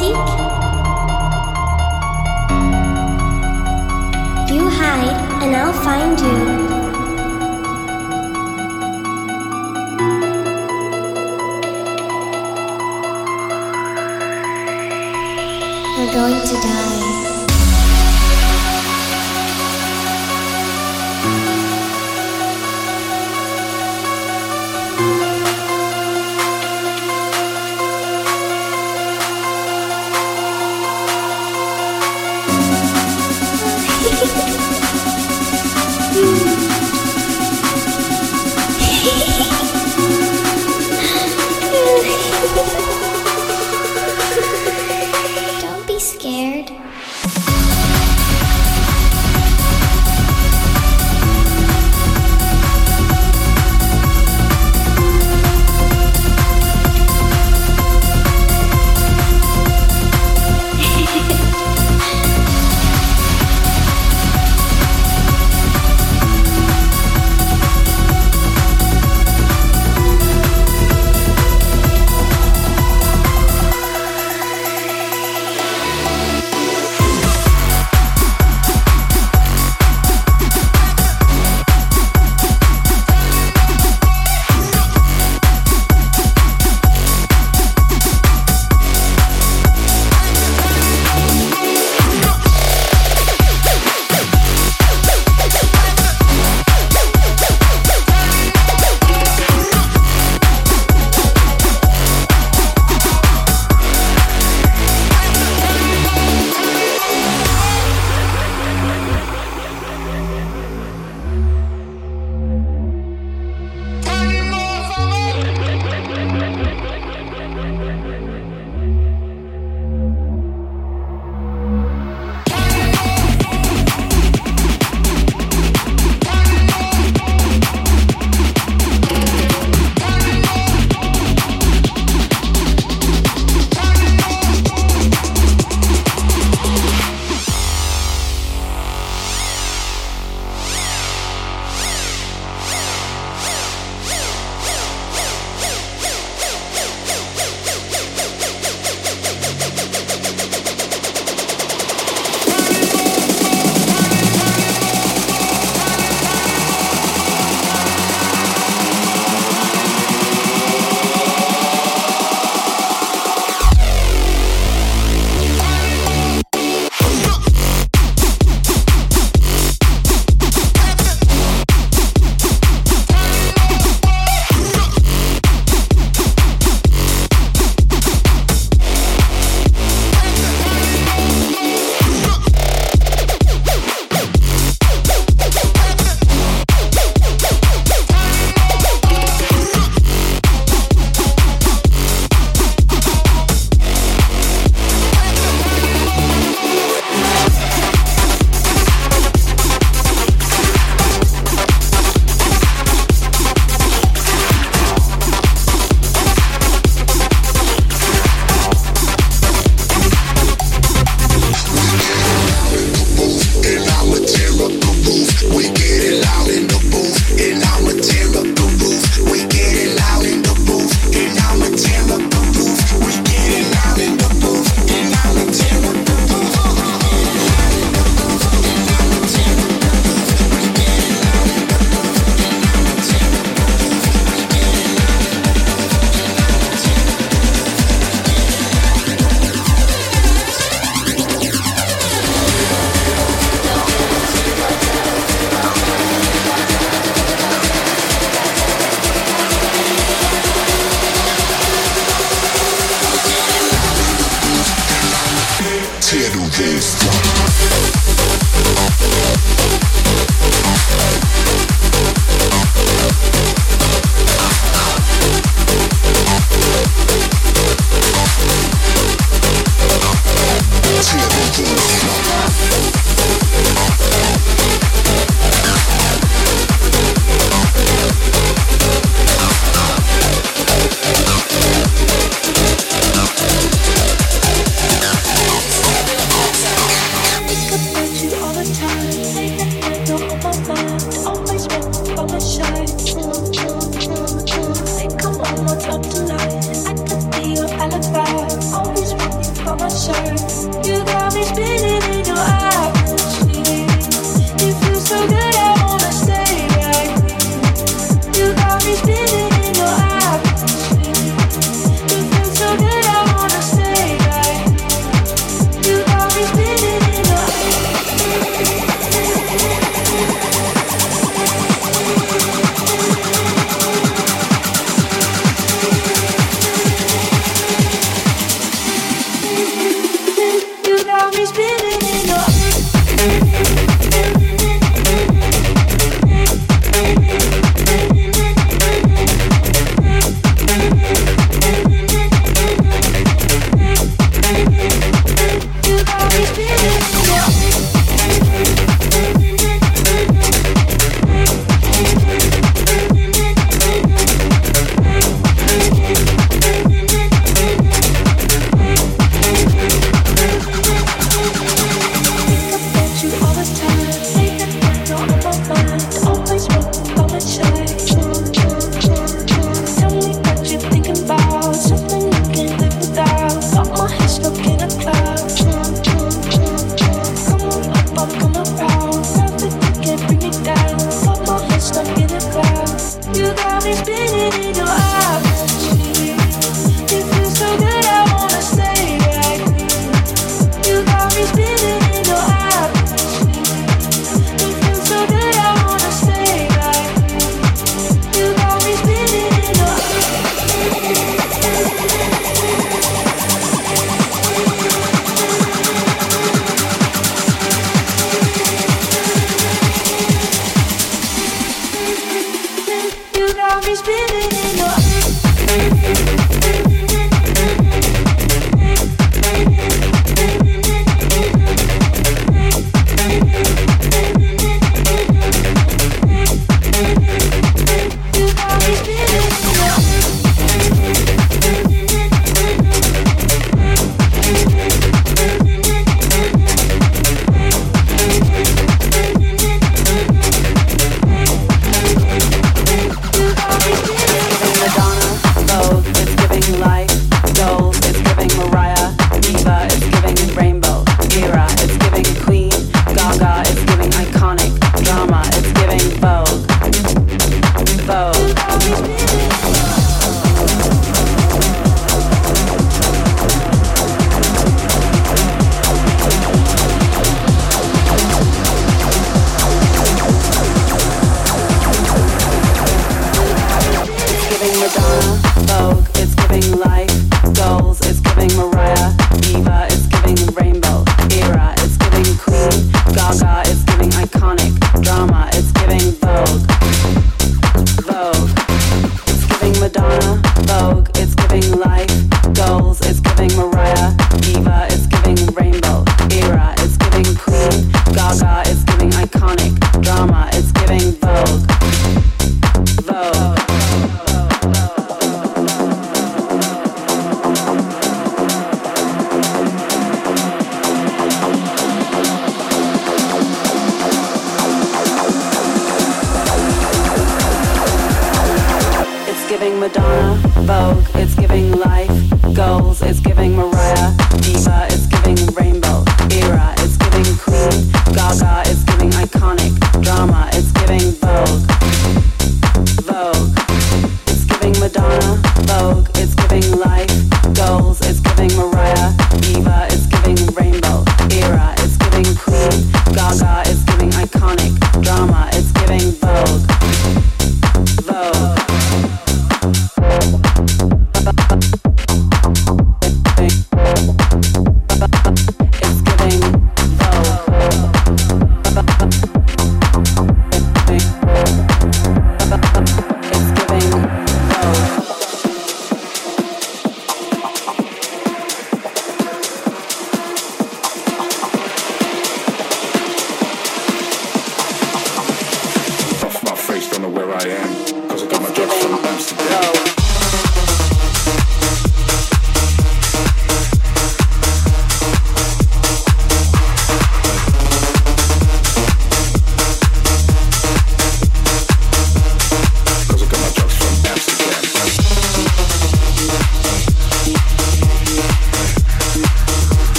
musique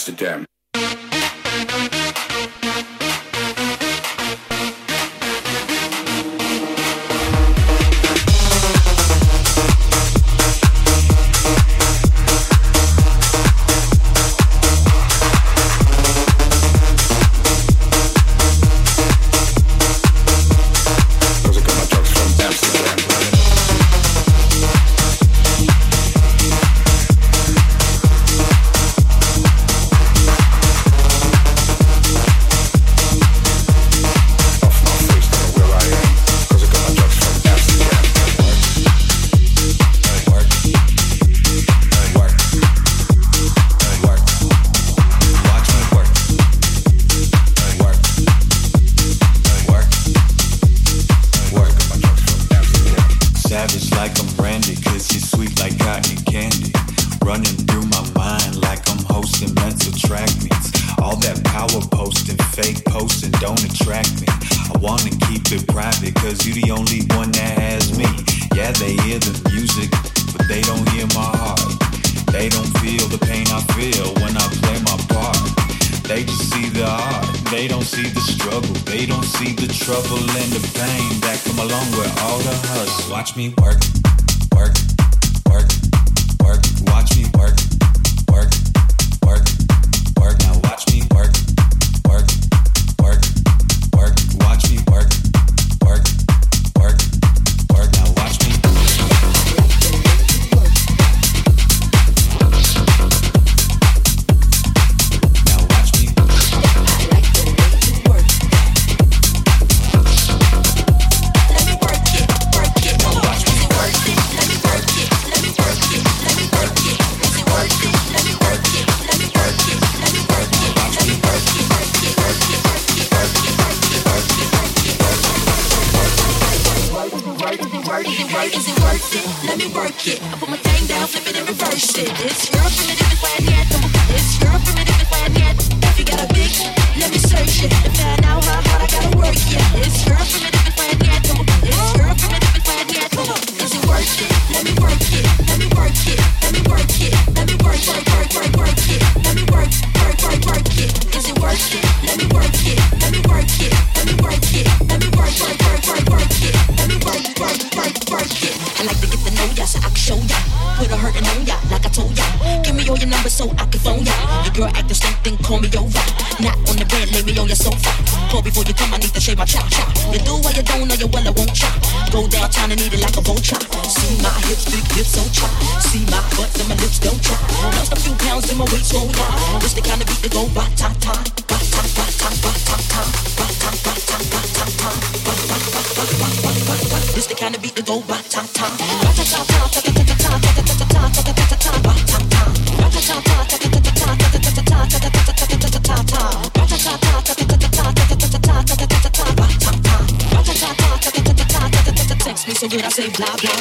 Amsterdam. Now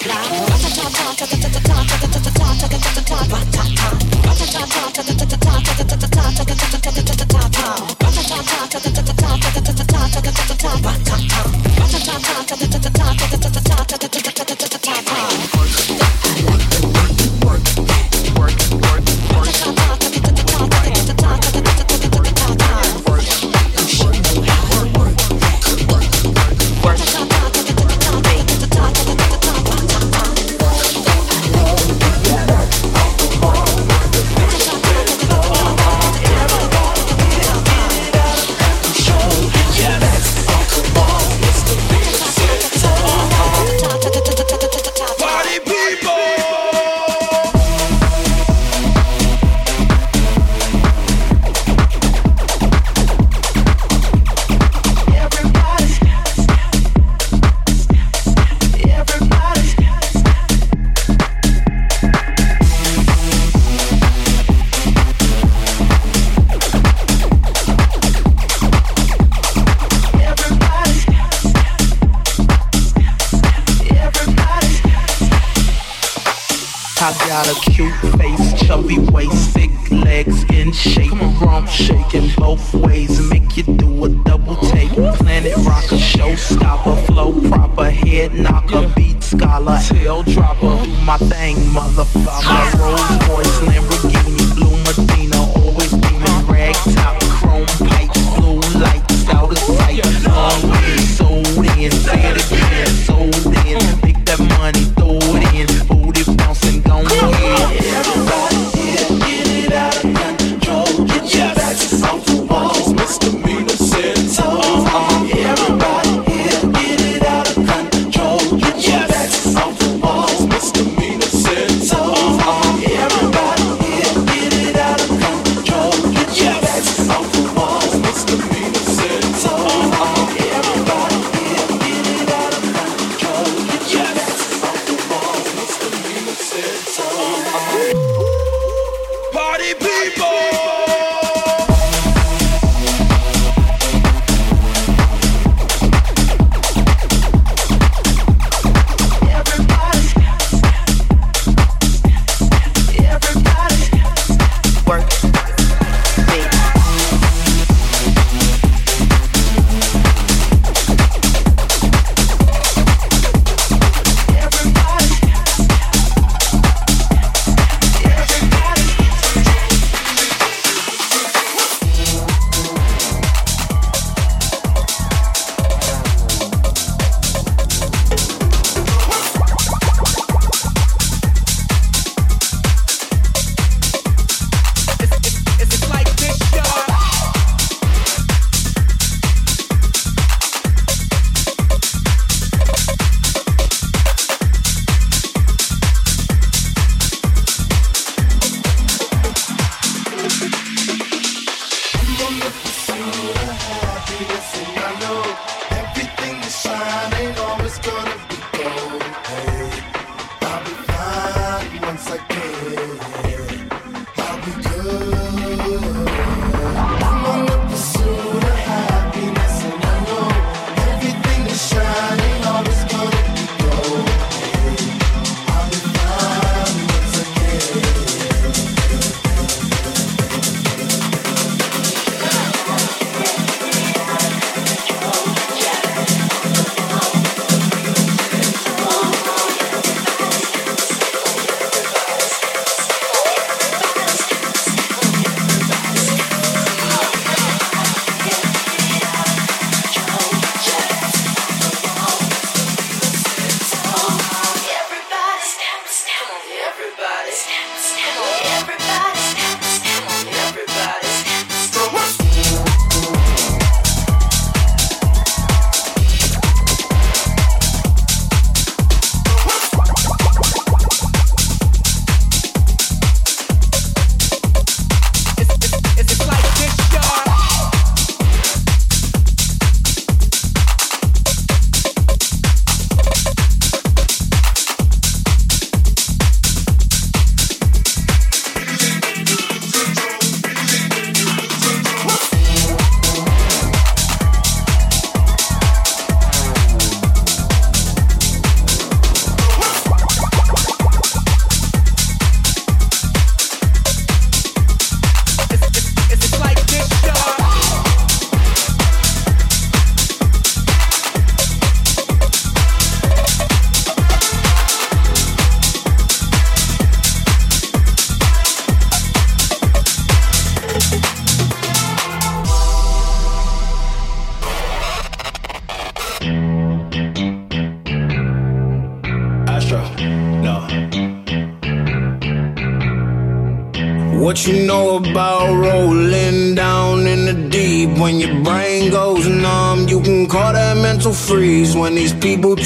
shake, rump shaking both ways and make you do a double take. Planet rocker, showstopper, flow proper, head knocker, beat scholar, tail dropper. Do my thing, motherfucker. Rolls Royce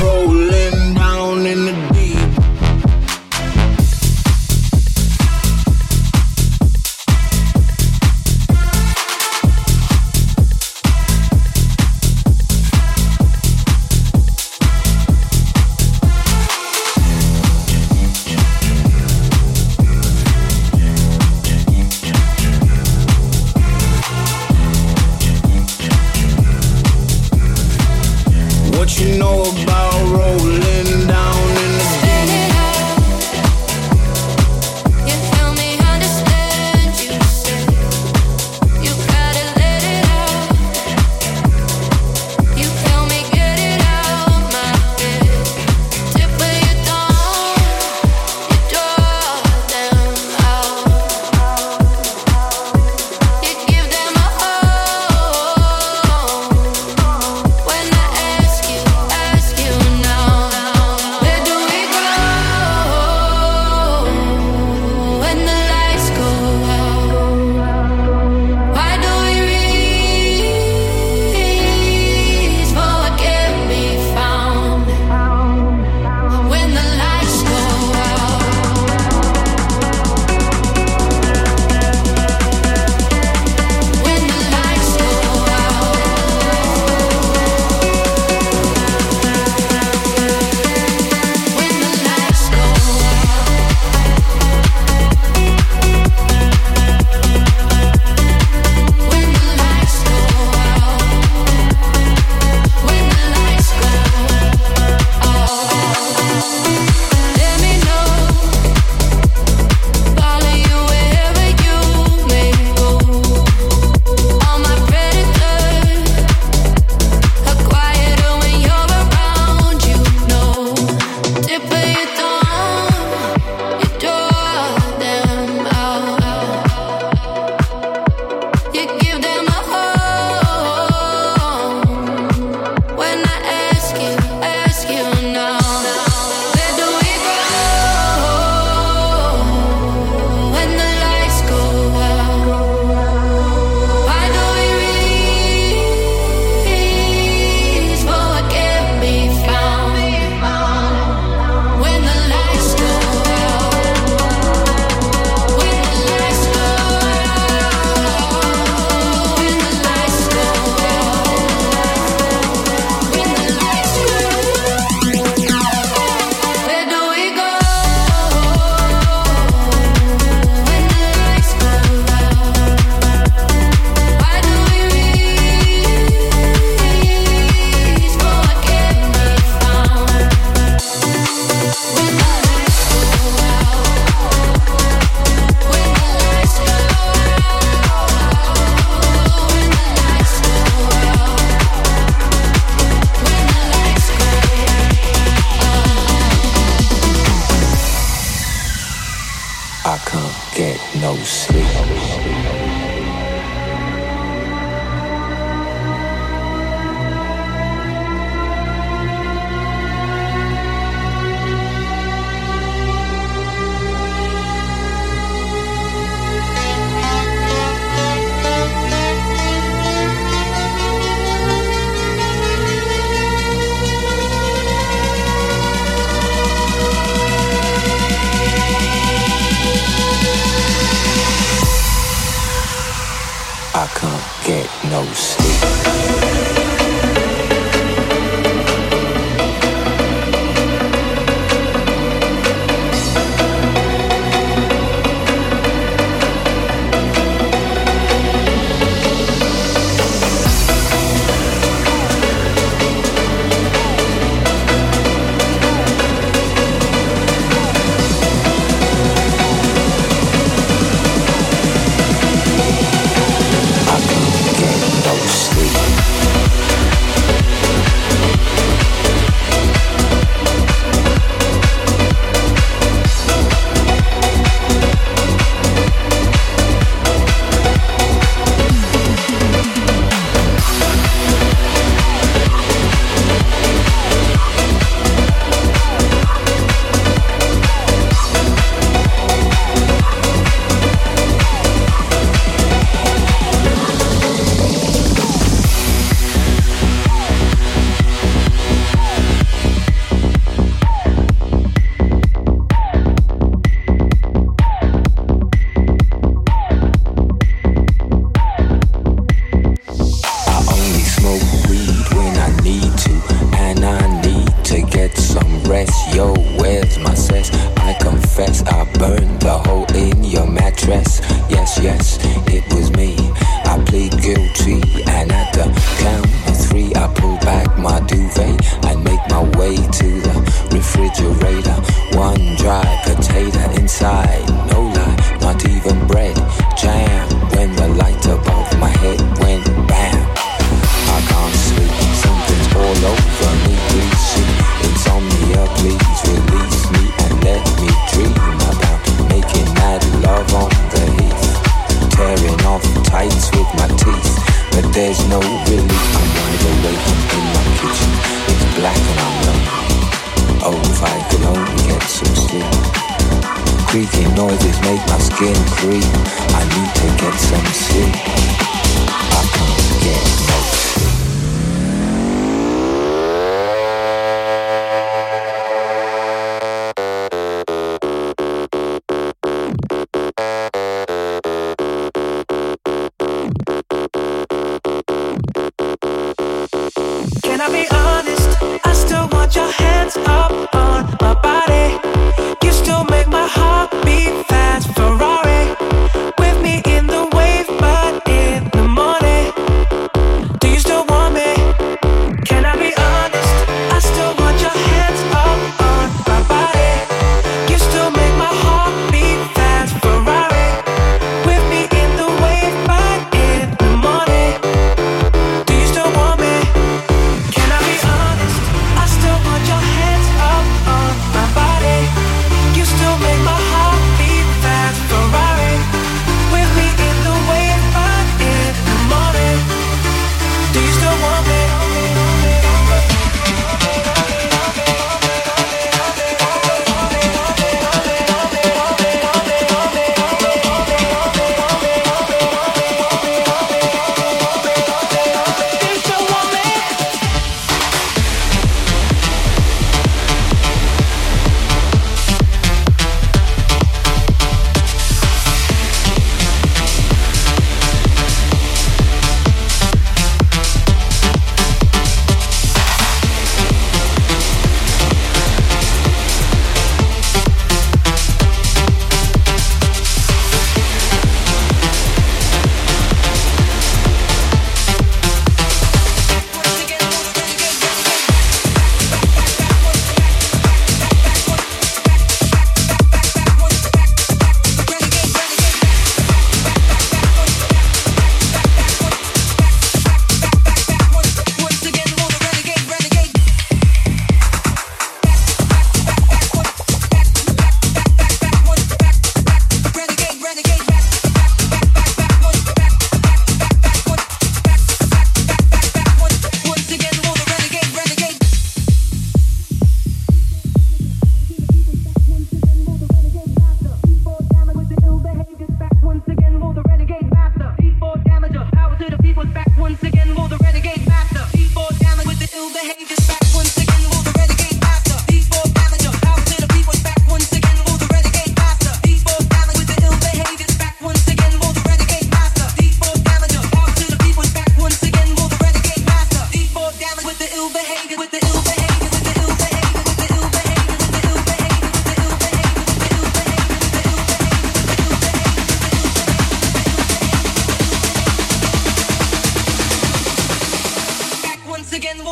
Rolling down in the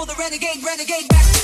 the renegade, renegade back.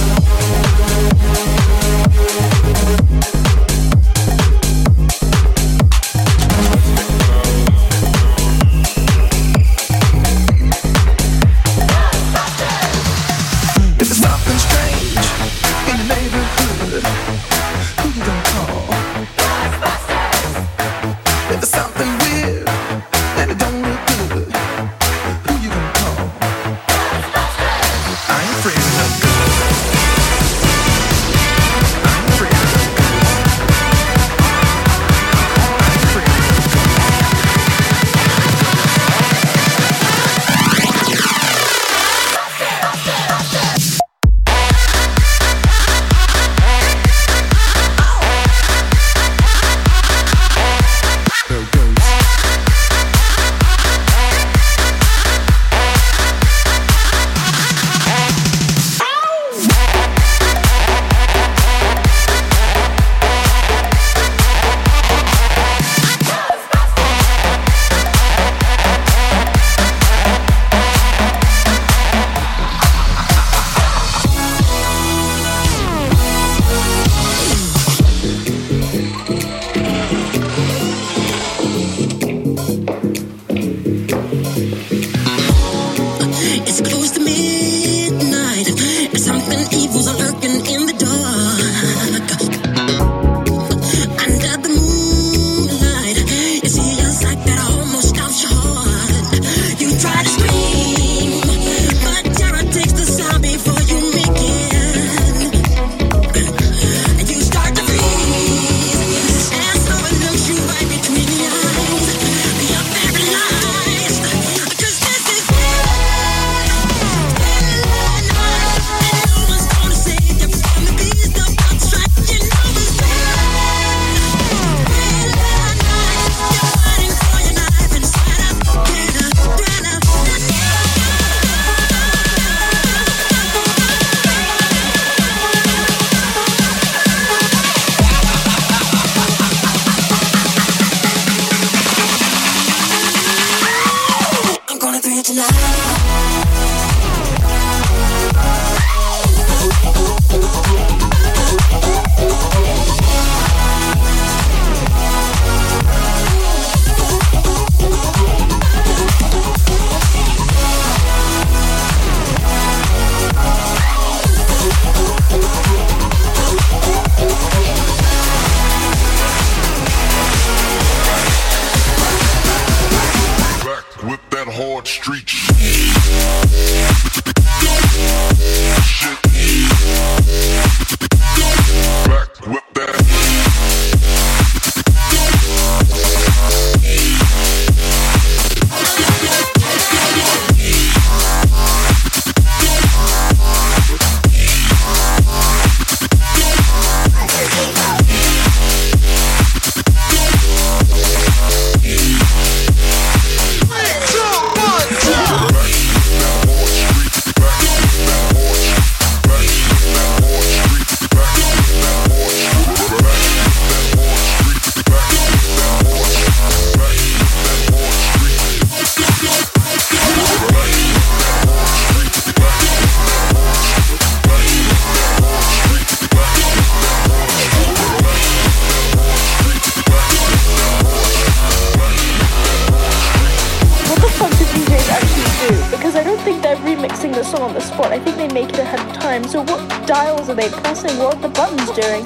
So they press and hold the buttons during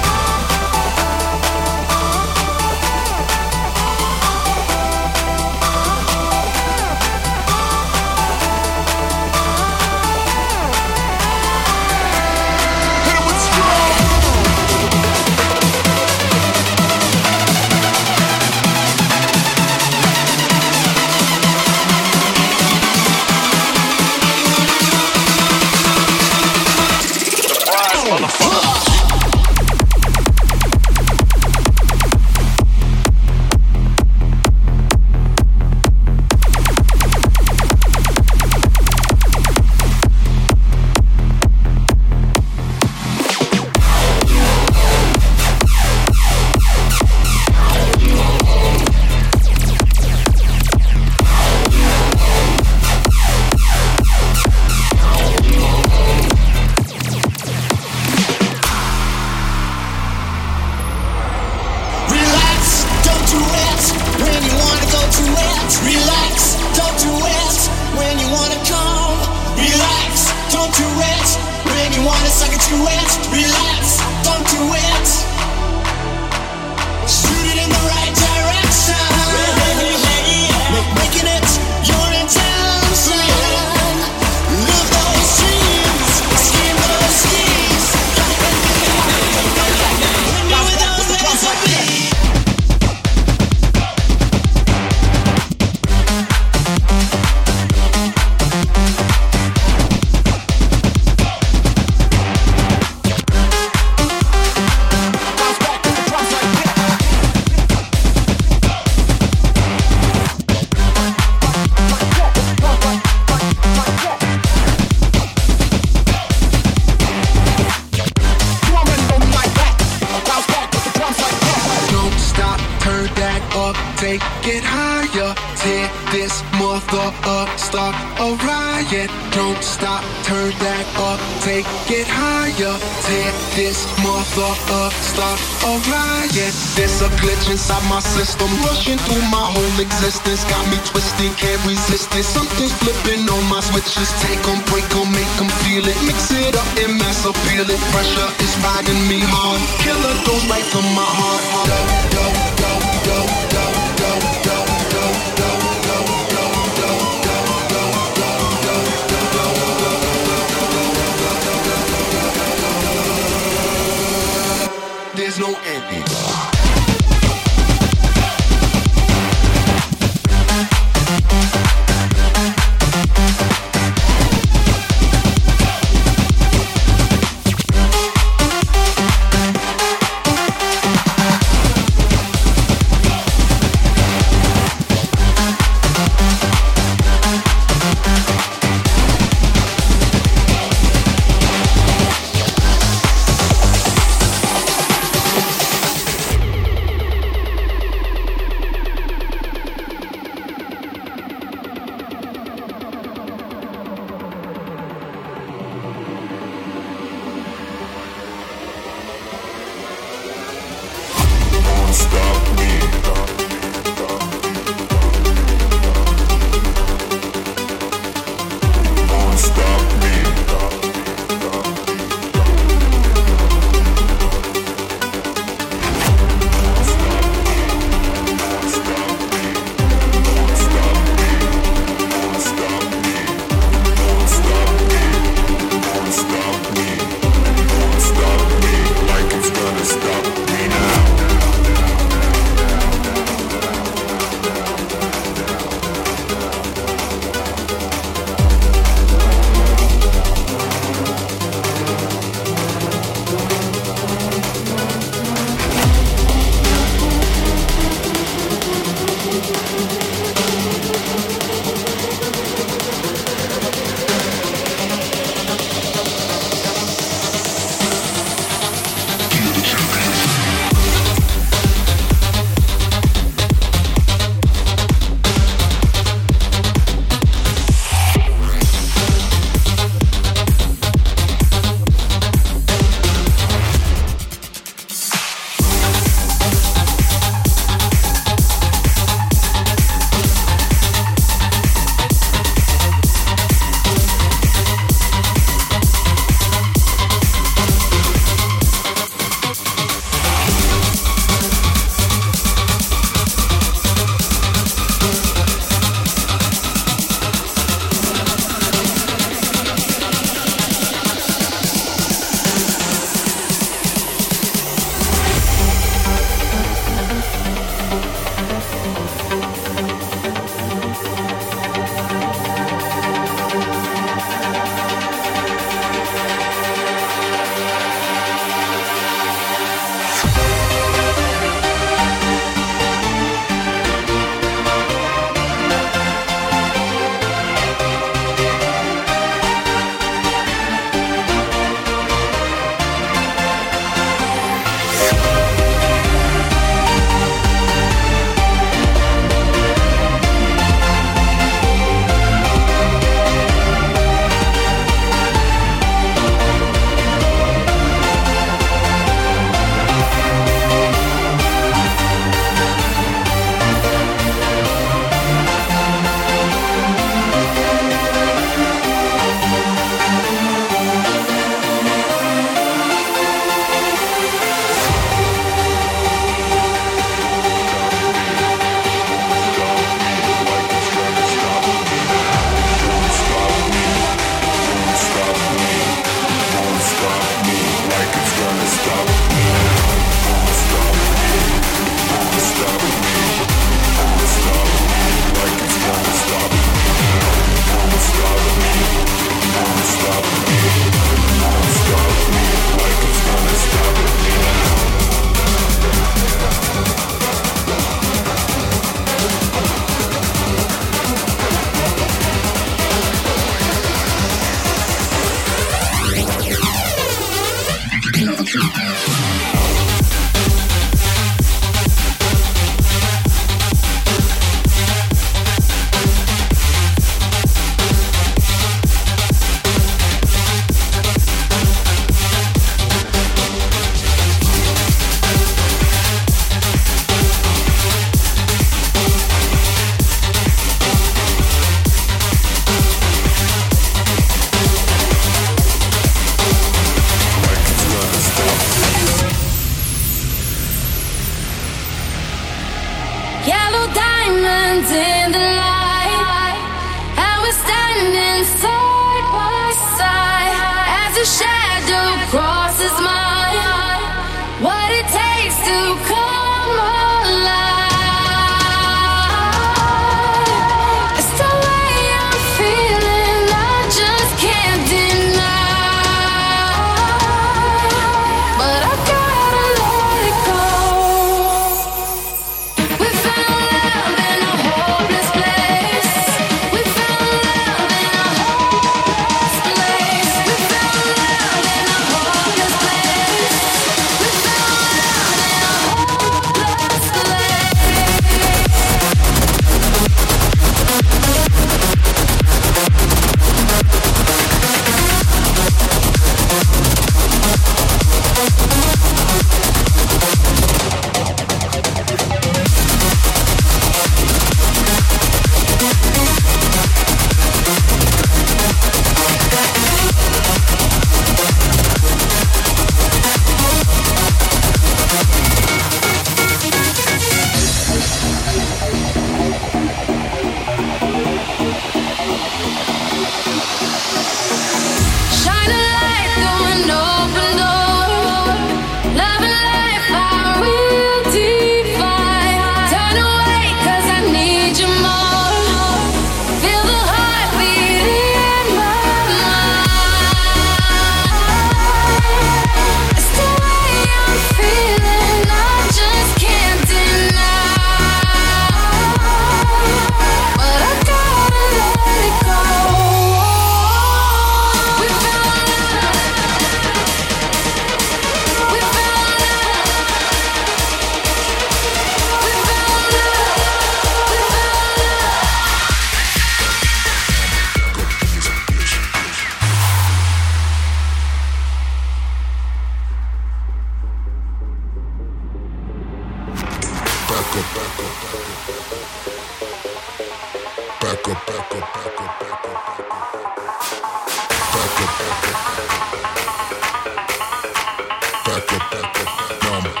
No,